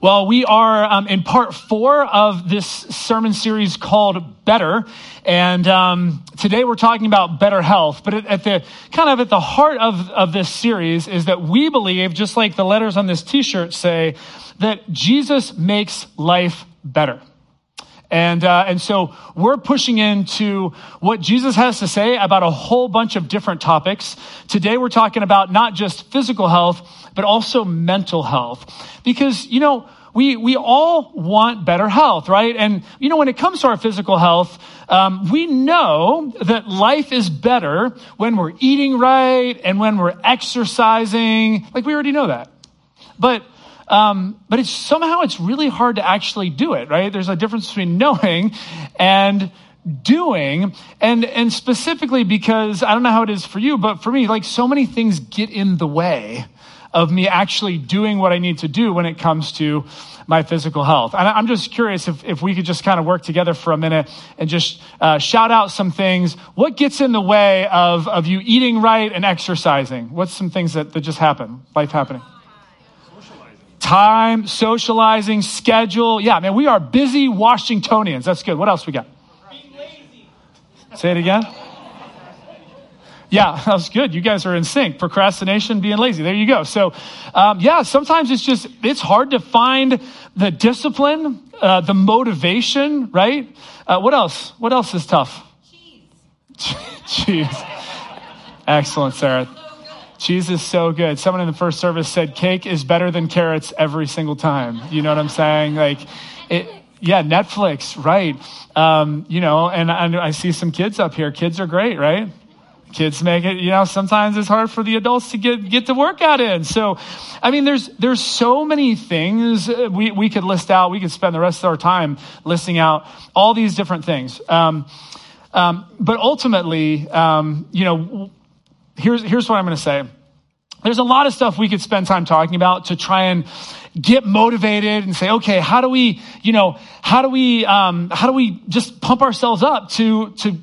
Well, we are um, in part four of this sermon series called Better. And um, today we're talking about better health. But at the kind of at the heart of, of this series is that we believe, just like the letters on this t shirt say, that Jesus makes life better. And, uh, and so we're pushing into what Jesus has to say about a whole bunch of different topics. Today we're talking about not just physical health, but also mental health. Because, you know, we, we all want better health, right? And, you know, when it comes to our physical health, um, we know that life is better when we're eating right and when we're exercising. Like, we already know that. But, um, but it's somehow it's really hard to actually do it, right? There's a difference between knowing and doing and and specifically because i don't know how it is for you but for me like so many things get in the way of me actually doing what I need to do when it comes to my physical health. And I'm just curious if, if we could just kind of work together for a minute and just uh, shout out some things. What gets in the way of, of you eating right and exercising? What's some things that, that just happen, life happening? Time, socializing, schedule. Yeah, man, we are busy Washingtonians. That's good. What else we got? Being lazy. Say it again. Yeah, that was good. You guys are in sync. Procrastination, being lazy. There you go. So, um, yeah, sometimes it's just, it's hard to find the discipline, uh, the motivation, right? Uh, what else? What else is tough? Cheese. Cheese. Excellent, Sarah. Is so good. Someone in the first service said cake is better than carrots every single time. You know what I'm saying? Like, it, yeah, Netflix, right. Um, you know, and, and I see some kids up here. Kids are great, right? kids make it you know sometimes it's hard for the adults to get get the workout in so i mean there's there's so many things we, we could list out we could spend the rest of our time listing out all these different things um, um, but ultimately um, you know here's here's what i'm going to say there's a lot of stuff we could spend time talking about to try and get motivated and say okay how do we you know how do we um, how do we just pump ourselves up to to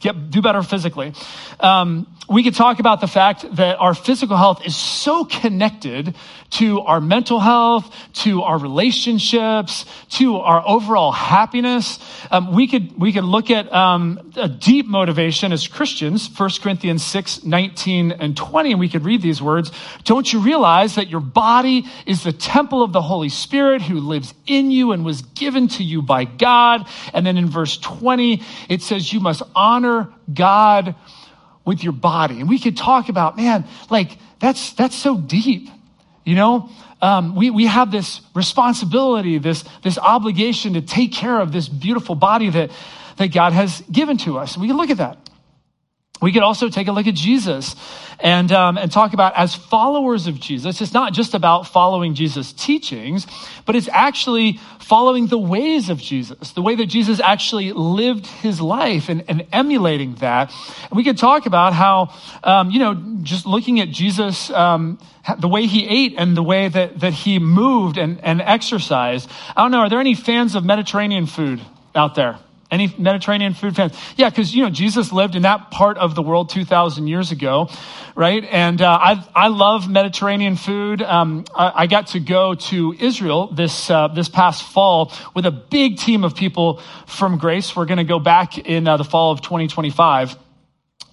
get, do better physically. Um, we could talk about the fact that our physical health is so connected to our mental health, to our relationships, to our overall happiness. Um, we could we could look at um, a deep motivation as Christians, 1 Corinthians 6, 19 and 20, and we could read these words. Don't you realize that your body is the temple of the Holy Spirit who lives in you and was given to you by God? And then in verse 20, it says you must honor God with your body. And we could talk about, man, like that's, that's so deep. You know, um, we, we have this responsibility, this, this obligation to take care of this beautiful body that, that God has given to us. We can look at that. We could also take a look at Jesus and, um, and talk about as followers of Jesus, it's not just about following Jesus' teachings, but it's actually following the ways of Jesus, the way that Jesus actually lived his life and, and emulating that. And we could talk about how, um, you know, just looking at Jesus, um, the way he ate and the way that, that he moved and, and exercised. I don't know, are there any fans of Mediterranean food out there? Any Mediterranean food fans? Yeah, because you know Jesus lived in that part of the world two thousand years ago, right? And uh, I I love Mediterranean food. Um, I, I, got to go to Israel this uh, this past fall with a big team of people from Grace. We're going to go back in uh, the fall of twenty twenty five,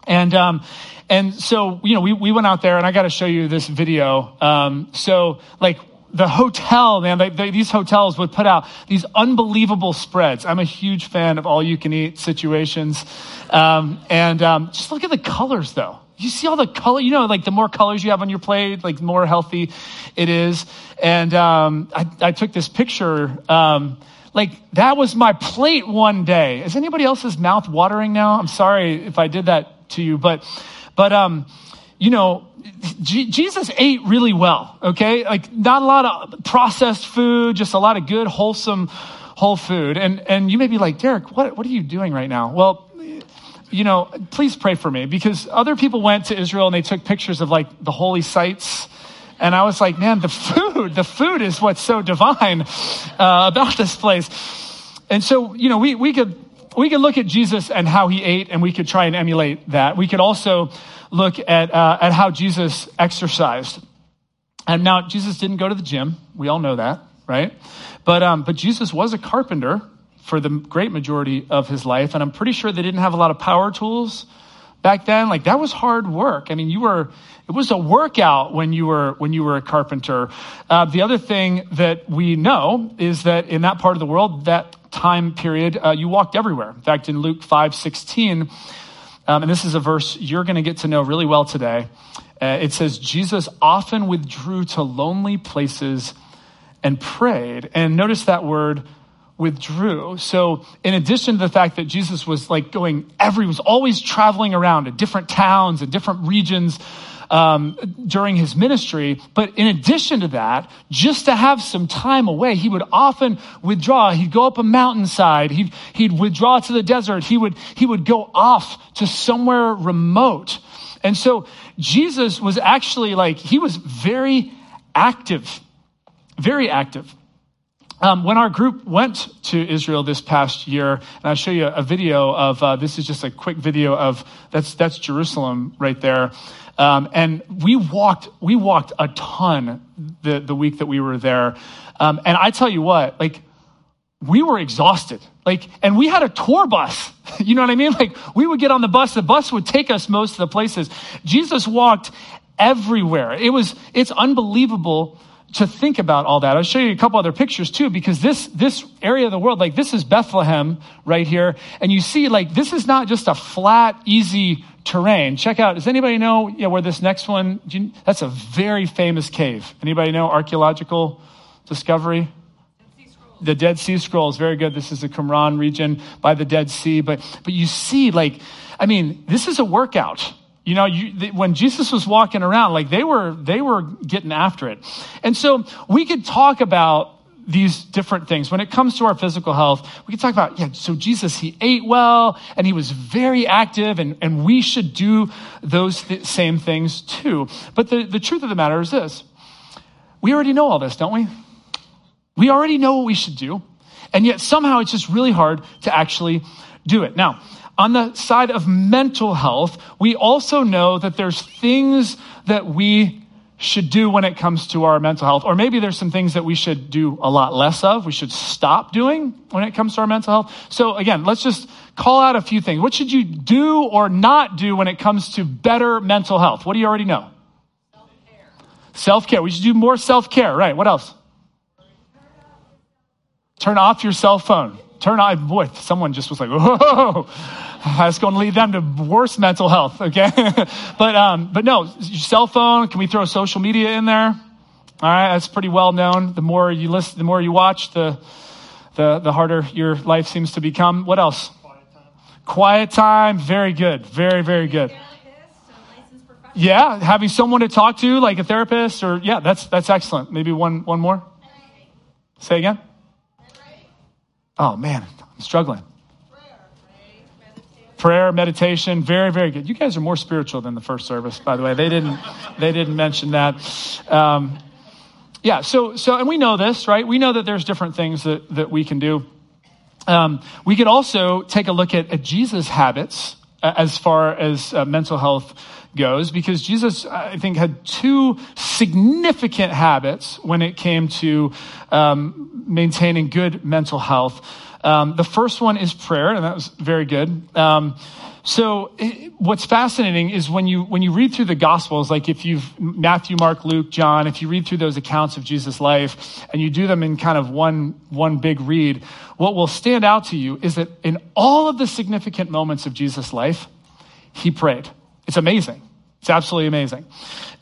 and um, and so you know we we went out there, and I got to show you this video. Um, so like the hotel, man, they, they, these hotels would put out these unbelievable spreads. I'm a huge fan of all you can eat situations. Um, and um, just look at the colors, though. You see all the color, you know, like the more colors you have on your plate, like the more healthy it is. And um, I, I, took this picture. Um, like that was my plate one day. Is anybody else's mouth watering now? I'm sorry if I did that to you, but, but, um, you know, G- Jesus ate really well, okay? Like not a lot of processed food, just a lot of good, wholesome, whole food. And, and you may be like, Derek, what, what are you doing right now? Well, you know, please pray for me because other people went to Israel and they took pictures of like the holy sites. And I was like, man, the food, the food is what's so divine uh, about this place. And so, you know, we, we could, we could look at Jesus and how he ate and we could try and emulate that. We could also look at, uh, at how Jesus exercised. And now, Jesus didn't go to the gym. We all know that. right? But, um, but Jesus was a carpenter for the great majority of his life. And I'm pretty sure they didn't have a lot of power tools back then. Like that was hard work. I mean, you were, it was a workout when you were, when you were a carpenter. Uh, the other thing that we know is that in that part of the world, that time period, uh, you walked everywhere. In fact, in Luke 5 16, um, and this is a verse you're going to get to know really well today. Uh, it says, Jesus often withdrew to lonely places and prayed. And notice that word withdrew. So, in addition to the fact that Jesus was like going every, was always traveling around to different towns and different regions um, during his ministry. But in addition to that, just to have some time away, he would often withdraw. He'd go up a mountainside. He'd, he'd withdraw to the desert. He would, he would go off to somewhere remote. And so Jesus was actually like, he was very active, very active. Um, when our group went to Israel this past year, and I'll show you a video of uh, this is just a quick video of that's that's Jerusalem right there, um, and we walked we walked a ton the the week that we were there, um, and I tell you what, like we were exhausted, like, and we had a tour bus. You know what I mean? Like we would get on the bus, the bus would take us most of the places. Jesus walked everywhere. It was it's unbelievable to think about all that. I'll show you a couple other pictures too, because this, this area of the world, like this is Bethlehem right here. And you see, like, this is not just a flat, easy terrain. Check out, does anybody know where this next one, you, that's a very famous cave. Anybody know archaeological discovery? the Dead Sea Scrolls, very good. This is the Qumran region by the Dead Sea. But, but you see, like, I mean, this is a workout. You know, you, when Jesus was walking around, like they were, they were getting after it. And so we could talk about these different things. When it comes to our physical health, we could talk about, yeah, so Jesus, he ate well and he was very active and, and we should do those th- same things too. But the, the truth of the matter is this. We already know all this, don't we? We already know what we should do. And yet somehow it's just really hard to actually do it. Now, on the side of mental health, we also know that there's things that we should do when it comes to our mental health. Or maybe there's some things that we should do a lot less of, we should stop doing when it comes to our mental health. So again, let's just call out a few things. What should you do or not do when it comes to better mental health? What do you already know? Self-care. Self-care. We should do more self-care, right? What else? Turn off your cell phone turn on, boy, someone just was like, whoa, that's going to lead them to worse mental health, okay? but, um, but no, cell phone, can we throw social media in there? All right, that's pretty well known. The more you listen, the more you watch, the, the, the harder your life seems to become. What else? Quiet time. Quiet time, very good. Very, very good. Yeah, having someone to talk to, like a therapist, or yeah, that's that's excellent. Maybe one one more. Say again. Oh man, I'm struggling. Prayer, meditation, very, very good. You guys are more spiritual than the first service, by the way. They didn't, they didn't mention that. Um, yeah, so, so, and we know this, right? We know that there's different things that, that we can do. Um, we could also take a look at, at Jesus' habits uh, as far as uh, mental health goes, because Jesus, I think, had two significant habits when it came to um, maintaining good mental health. Um, the first one is prayer, and that was very good. Um, so it, what's fascinating is when you when you read through the gospels like if you've matthew mark luke john if you read through those accounts of jesus life and you do them in kind of one one big read what will stand out to you is that in all of the significant moments of jesus life he prayed it's amazing it's absolutely amazing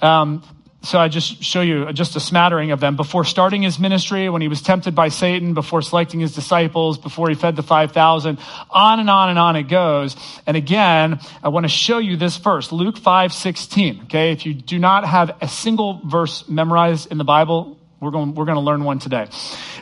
um, so I just show you just a smattering of them. Before starting his ministry, when he was tempted by Satan, before selecting his disciples, before he fed the 5,000, on and on and on it goes. And again, I want to show you this verse, Luke 5, 16. Okay. If you do not have a single verse memorized in the Bible, we're going, we're going to learn one today.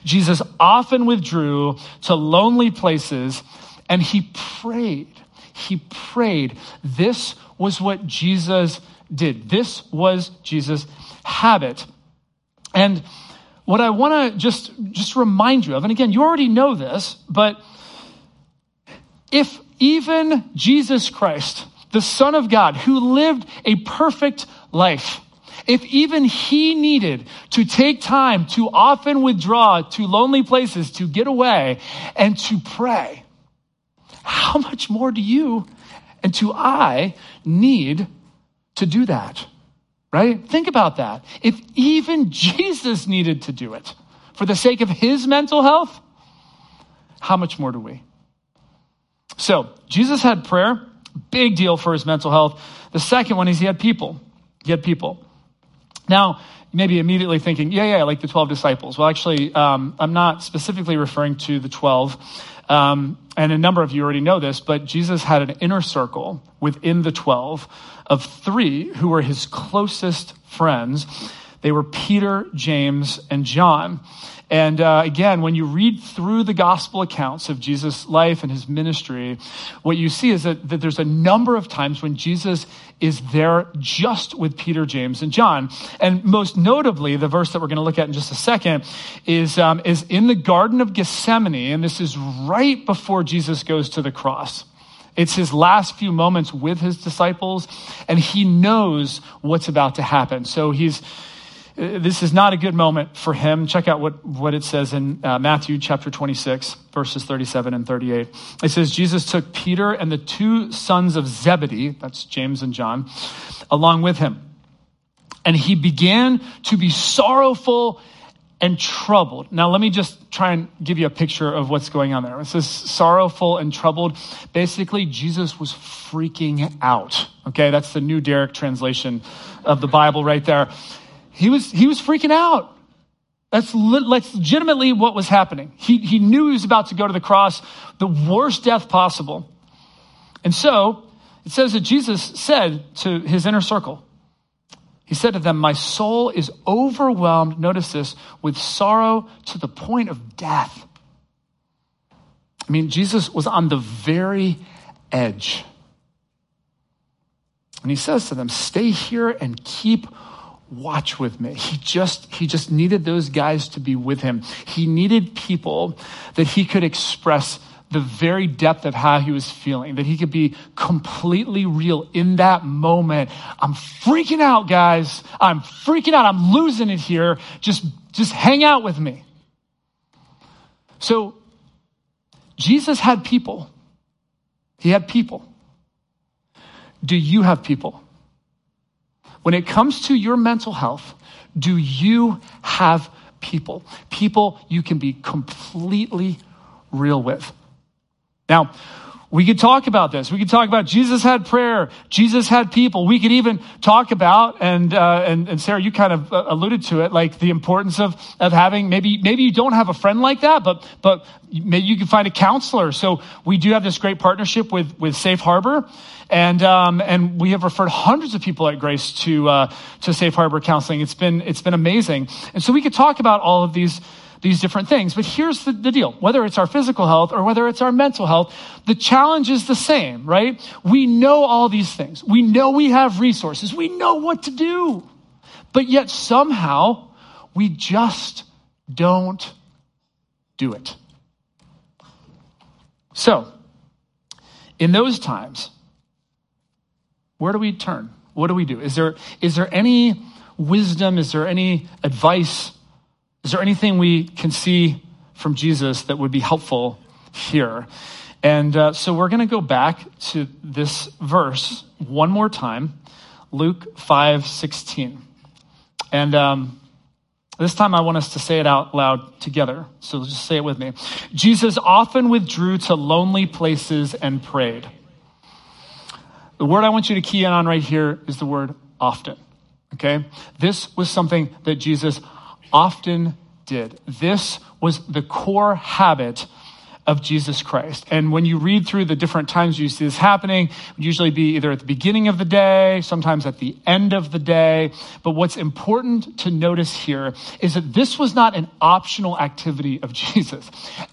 Jesus often withdrew to lonely places and he prayed. He prayed. This was what Jesus did. This was Jesus' habit. And what I want to just, just remind you of, and again, you already know this, but if even Jesus Christ, the Son of God, who lived a perfect life, if even he needed to take time to often withdraw to lonely places to get away and to pray, how much more do you and do I need to do that? Right? Think about that. If even Jesus needed to do it for the sake of his mental health, how much more do we? So, Jesus had prayer, big deal for his mental health. The second one is he had people. He had people. Now, you may be immediately thinking, yeah, yeah, like the 12 disciples. Well, actually, um, I'm not specifically referring to the 12. Um, and a number of you already know this, but Jesus had an inner circle within the 12 of three who were his closest friends. They were Peter, James, and John. And uh, again, when you read through the gospel accounts of Jesus' life and his ministry, what you see is that, that there's a number of times when Jesus is there just with Peter, James, and John. And most notably, the verse that we're going to look at in just a second is, um, is in the Garden of Gethsemane, and this is right before Jesus goes to the cross. It's his last few moments with his disciples, and he knows what's about to happen. So he's this is not a good moment for him. Check out what, what it says in uh, Matthew chapter 26, verses 37 and 38. It says, Jesus took Peter and the two sons of Zebedee, that's James and John, along with him. And he began to be sorrowful and troubled. Now, let me just try and give you a picture of what's going on there. It says sorrowful and troubled. Basically, Jesus was freaking out. Okay, that's the New Derek translation of the Bible right there. He was, he was freaking out. That's, legitimately what was happening. He, he knew he was about to go to the cross, the worst death possible. And so it says that Jesus said to his inner circle, He said to them, My soul is overwhelmed, notice this, with sorrow to the point of death. I mean, Jesus was on the very edge. And he says to them, Stay here and keep watch with me. He just, he just needed those guys to be with him. He needed people that he could express the very depth of how he was feeling, that he could be completely real in that moment. I'm freaking out, guys. I'm freaking out. I'm losing it here. Just, just hang out with me. So Jesus had people. He had people. Do you have people? When it comes to your mental health, do you have people? People you can be completely real with. Now, we could talk about this. We could talk about Jesus had prayer. Jesus had people. We could even talk about, and, uh, and, and Sarah, you kind of uh, alluded to it, like the importance of, of having, maybe, maybe you don't have a friend like that, but, but maybe you can find a counselor. So we do have this great partnership with, with Safe Harbor. And, um, and we have referred hundreds of people at Grace to, uh, to Safe Harbor counseling. It's been, it's been amazing. And so we could talk about all of these, these different things. But here's the, the, deal whether it's our physical health or whether it's our mental health, the challenge is the same, right? We know all these things. We know we have resources. We know what to do. But yet somehow we just don't do it. So, in those times, where do we turn? What do we do? Is there, is there any wisdom? Is there any advice? Is there anything we can see from Jesus that would be helpful here? And uh, so we're going to go back to this verse one more time, Luke 5 16. And um, this time I want us to say it out loud together. So just say it with me. Jesus often withdrew to lonely places and prayed. The word I want you to key in on right here is the word often. Okay? This was something that Jesus often did. This was the core habit of Jesus Christ. And when you read through the different times you see this happening, it would usually be either at the beginning of the day, sometimes at the end of the day. But what's important to notice here is that this was not an optional activity of Jesus.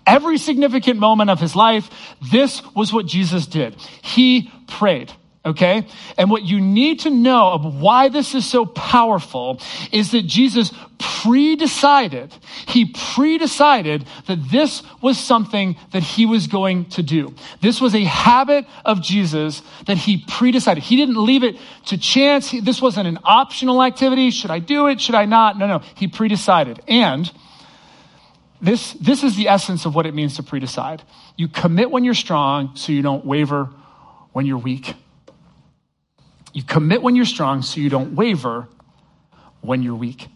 Every significant moment of his life, this was what Jesus did. He prayed. Okay? And what you need to know of why this is so powerful is that Jesus pre-decided, he pre-decided that this was something that he was going to do. This was a habit of Jesus that he pre-decided. He didn't leave it to chance. This wasn't an optional activity. Should I do it? Should I not? No, no. He pre-decided. And this, this is the essence of what it means to pre-decide. You commit when you're strong so you don't waver when you're weak. You commit when you're strong so you don't waver when you're weak.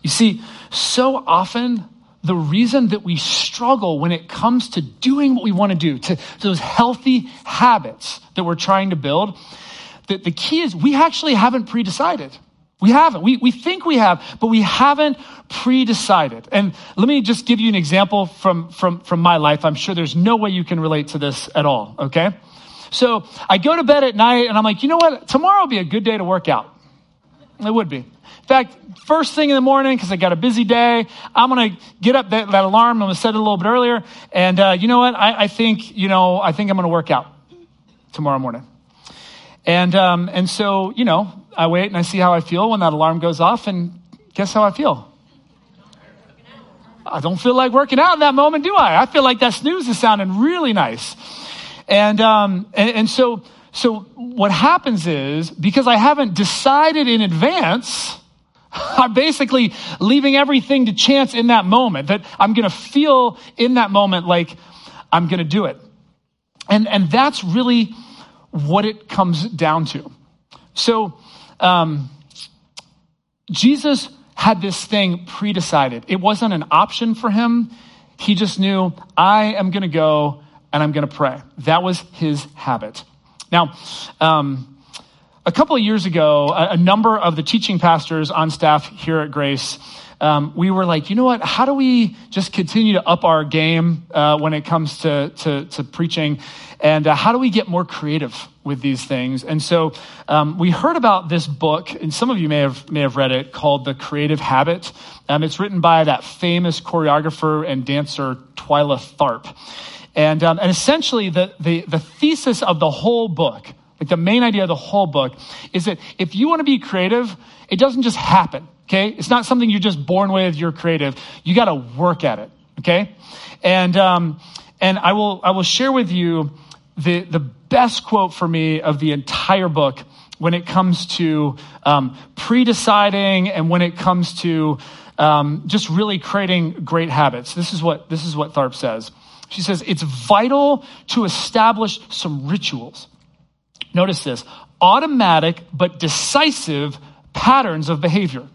You see, so often the reason that we struggle when it comes to doing what we want to do, to, to those healthy habits that we're trying to build, that the key is we actually haven't pre-decided. We haven't. We, we think we have, but we haven't pre-decided. And let me just give you an example from, from, from my life. I'm sure there's no way you can relate to this at all, okay? So I go to bed at night and I'm like, you know what? Tomorrow will be a good day to work out. It would be. In fact, first thing in the morning, because I got a busy day, I'm going to get up that, that, alarm. I'm going to set it a little bit earlier. And uh, you know what? I, I, think, you know, I think I'm going to work out tomorrow morning. And, um, and so, you know, I wait and I see how I feel when that alarm goes off. And guess how I feel? I don't feel like working out in that moment, do I? I feel like that snooze is sounding really nice. And, um, and, and so, so what happens is because I haven't decided in advance, I'm basically leaving everything to chance in that moment that I'm going to feel in that moment like I'm going to do it. And, and that's really what it comes down to. So, um, Jesus had this thing pre decided. It wasn't an option for him. He just knew, I am going to go and I'm going to pray. That was his habit. Now, um, a couple of years ago, a, a, number of the teaching pastors on staff here at Grace, um, we were like, you know what? How do we just continue to up our game uh, when it comes to, to, to preaching? And uh, how do we get more creative with these things? And so um, we heard about this book, and some of you may have, may have read it, called The Creative Habit. Um, it's written by that famous choreographer and dancer, Twyla Tharp. And, um, and essentially, the, the, the thesis of the whole book, like the main idea of the whole book, is that if you want to be creative, it doesn't just happen, okay? It's not something you're just born with, you're creative. You got to work at it, okay? And, um, and I, will, I will share with you the, the best quote for me of the entire book when it comes to um, pre deciding and when it comes to um, just really creating great habits. This is what, this is what Tharp says. She says it's vital to establish some rituals. Notice this automatic but decisive patterns of behavior.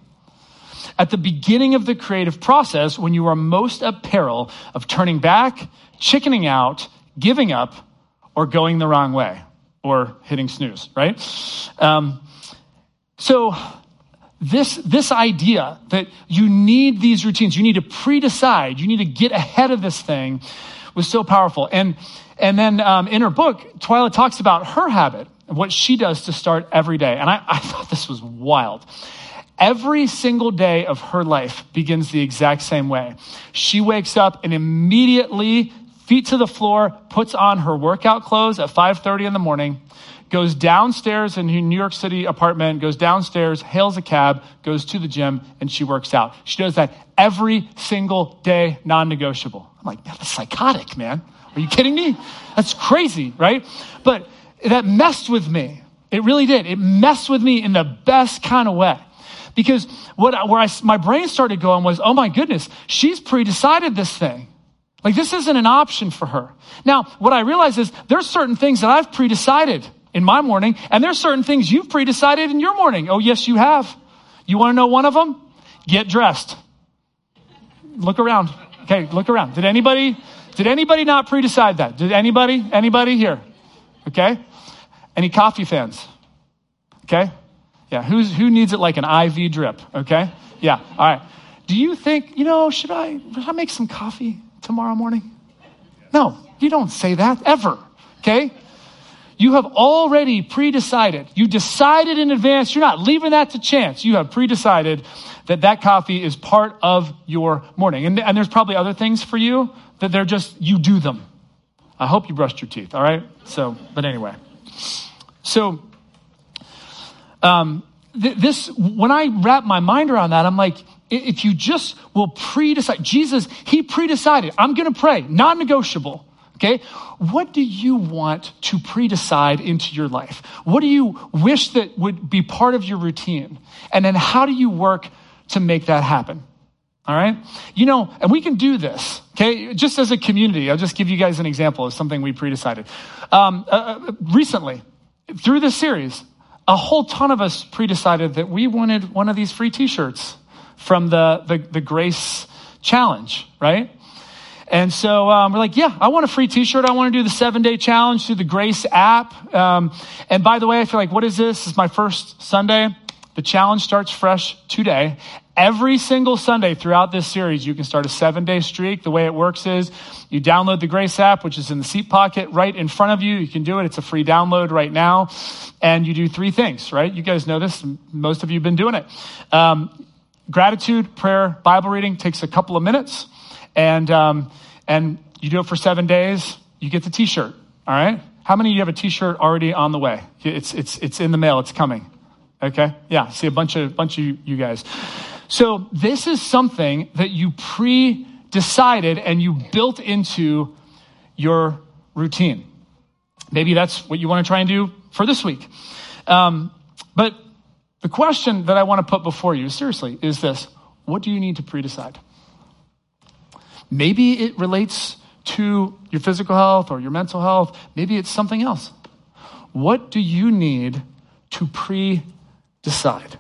At the beginning of the creative process, when you are most at peril of turning back, chickening out, giving up, or going the wrong way, or hitting snooze, right? Um, so, this, this idea that you need these routines, you need to pre decide, you need to get ahead of this thing, was so powerful. And, and then um, in her book, Twyla talks about her habit, what she does to start every day. And I, I thought this was wild. Every single day of her life begins the exact same way. She wakes up and immediately, feet to the floor, puts on her workout clothes at 5:30 in the morning, goes downstairs in her New York City apartment, goes downstairs, hails a cab, goes to the gym, and she works out. She does that every single day, non negotiable. I'm like, that's psychotic, man. Are you kidding me? That's crazy, right? But that messed with me. It really did. It messed with me in the best kind of way. Because what, where I, my brain started going was, oh my goodness, she's pre-decided this thing. Like this isn't an option for her. Now, what I realize is there's certain things that I've pre-decided in my morning, and there's certain things you've pre-decided in your morning. Oh, yes, you have. You want to know one of them? Get dressed. Look around. Okay, look around. Did anybody, did anybody not pre-decide that? Did anybody, anybody here? Okay. Any coffee fans? Okay. Yeah. Who's, who needs it like an IV drip? Okay. Yeah. All right. Do you think, you know, should I, should I make some coffee tomorrow morning? No, you don't say that ever. Okay. You have already pre decided. You decided in advance. You're not leaving that to chance. You have pre decided that that coffee is part of your morning. And, and there's probably other things for you that they're just, you do them. I hope you brushed your teeth, all right? So, but anyway. So, um, th- this, when I wrap my mind around that, I'm like, if you just will pre-decide, Jesus, he pre-decided, I'm going to pray, non-negotiable. Okay. What do you want to pre-decide into your life? What do you wish that would be part of your routine? And then how do you work to make that happen? All right. You know, and we can do this. Okay. Just as a community, I'll just give you guys an example of something we pre-decided. Um, uh, uh recently, through this series, a whole ton of us pre-decided that we wanted one of these free t-shirts from the, the, the Grace Challenge, right? And so um, we're like, yeah, I want a free T-shirt. I want to do the seven day challenge through the Grace app. Um, and by the way, I feel like, what is this? Is my first Sunday. The challenge starts fresh today. Every single Sunday throughout this series, you can start a seven day streak. The way it works is you download the Grace app, which is in the seat pocket right in front of you. You can do it. It's a free download right now. And you do three things, right? You guys know this. Most of you have been doing it. Um, gratitude, prayer, Bible reading takes a couple of minutes, and um, and you do it for seven days. You get the T-shirt. All right. How many of you have a T-shirt already on the way? It's it's it's in the mail. It's coming. Okay. Yeah. See a bunch of bunch of you guys. So this is something that you pre-decided and you built into your routine. Maybe that's what you want to try and do for this week. Um, but the question that I want to put before you, seriously, is this What do you need to pre decide? Maybe it relates to your physical health or your mental health. Maybe it's something else. What do you need to pre decide?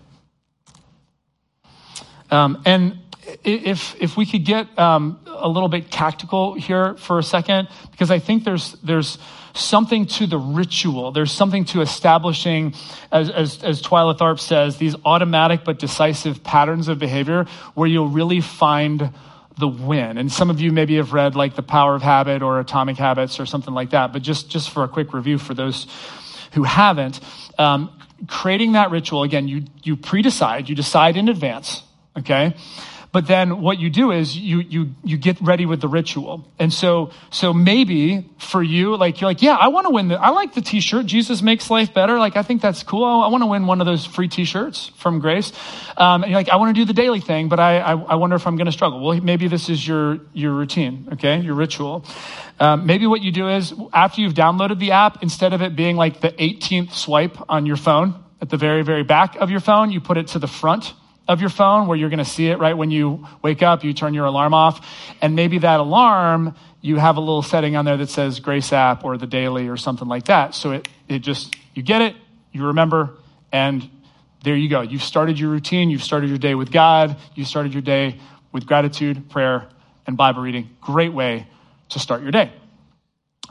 Um, and if, if we could get um, a little bit tactical here for a second, because I think there's, there's something to the ritual. There's something to establishing, as, as, as Twyla Tharp says, these automatic but decisive patterns of behavior where you'll really find the win. And some of you maybe have read like The Power of Habit or Atomic Habits or something like that. But just, just for a quick review for those who haven't, um, creating that ritual, again, you, you pre-decide, you decide in advance, okay? But then what you do is you, you, you get ready with the ritual. And so, so maybe for you, like, you're like, yeah, I want to win the, I like the t-shirt. Jesus makes life better. Like, I think that's cool. I, want to win one of those free t-shirts from Grace. Um, and you're like, I want to do the daily thing, but I, I, I wonder if I'm going to struggle. Well, maybe this is your, your routine, okay? Your ritual. Um, maybe what you do is after you've downloaded the app, instead of it being like the 18th swipe on your phone at the very, very back of your phone, you put it to the front of your phone where you're going to see it right when you wake up, you turn your alarm off. And maybe that alarm, you have a little setting on there that says Grace app or the daily or something like that. So it, it just, you get it, you remember, and there you go. You've started your routine, you've started your day with God, you started your day with gratitude, prayer, and Bible reading. Great way to start your day.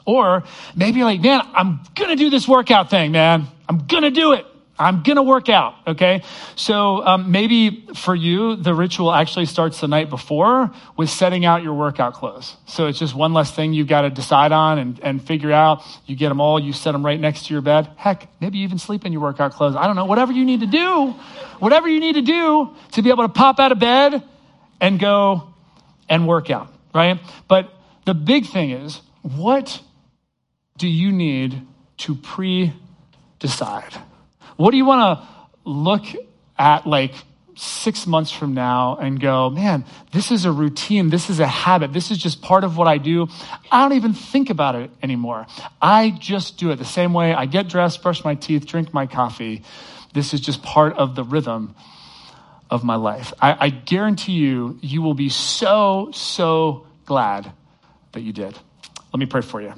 Or maybe like, man, I'm going to do this workout thing, man. I'm going to do it. I'm going to work out, okay? So um, maybe for you, the ritual actually starts the night before with setting out your workout clothes. So it's just one less thing you've got to decide on and, and figure out. You get them all, you set them right next to your bed. Heck, maybe you even sleep in your workout clothes. I don't know, whatever you need to do, whatever you need to do to be able to pop out of bed and go and work out, right? But the big thing is, what do you need to pre decide? What do you want to look at like six months from now and go, man, this is a routine. This is a habit. This is just part of what I do. I don't even think about it anymore. I just do it the same way I get dressed, brush my teeth, drink my coffee. This is just part of the rhythm of my life. I, I guarantee you, you will be so, so glad that you did. Let me pray for you.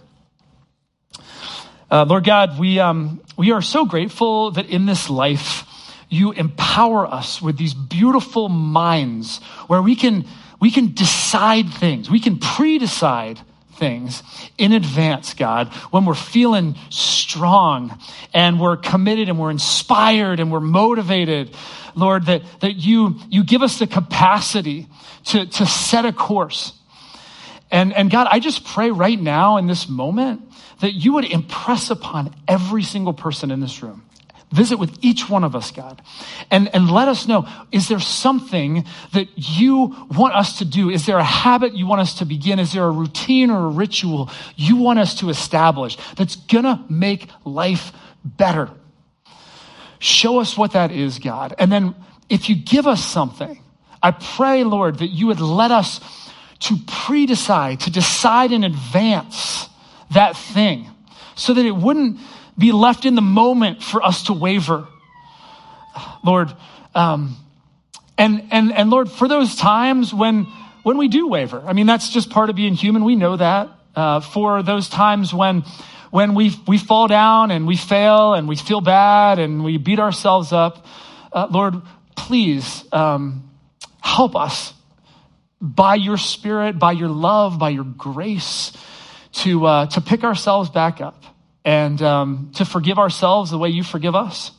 Uh, Lord God, we, um, we are so grateful that in this life, you empower us with these beautiful minds where we can, we can decide things. We can pre-decide things in advance, God, when we're feeling strong and we're committed and we're inspired and we're motivated. Lord, that, that you, you give us the capacity to, to set a course. And, and God, I just pray right now in this moment that you would impress upon every single person in this room. Visit with each one of us, God, and, and let us know is there something that you want us to do? Is there a habit you want us to begin? Is there a routine or a ritual you want us to establish that's gonna make life better. Show us what that is, God. And then if you give us something, I pray, Lord, that you would let us to pre-decide, to decide in advance that thing so that it wouldn't be left in the moment for us to waver. Lord, um, and, and, and Lord, for those times when, when we do waver, I mean, that's just part of being human. We know that. Uh, for those times when, when we, we fall down and we fail and we feel bad and we beat ourselves up, uh, Lord, please um, help us by your spirit, by your love, by your grace to, uh, to pick ourselves back up and um, to forgive ourselves the way you forgive us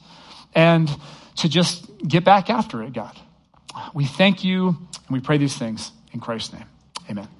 and to just get back after it, God. We thank you and we pray these things in Christ's name. Amen.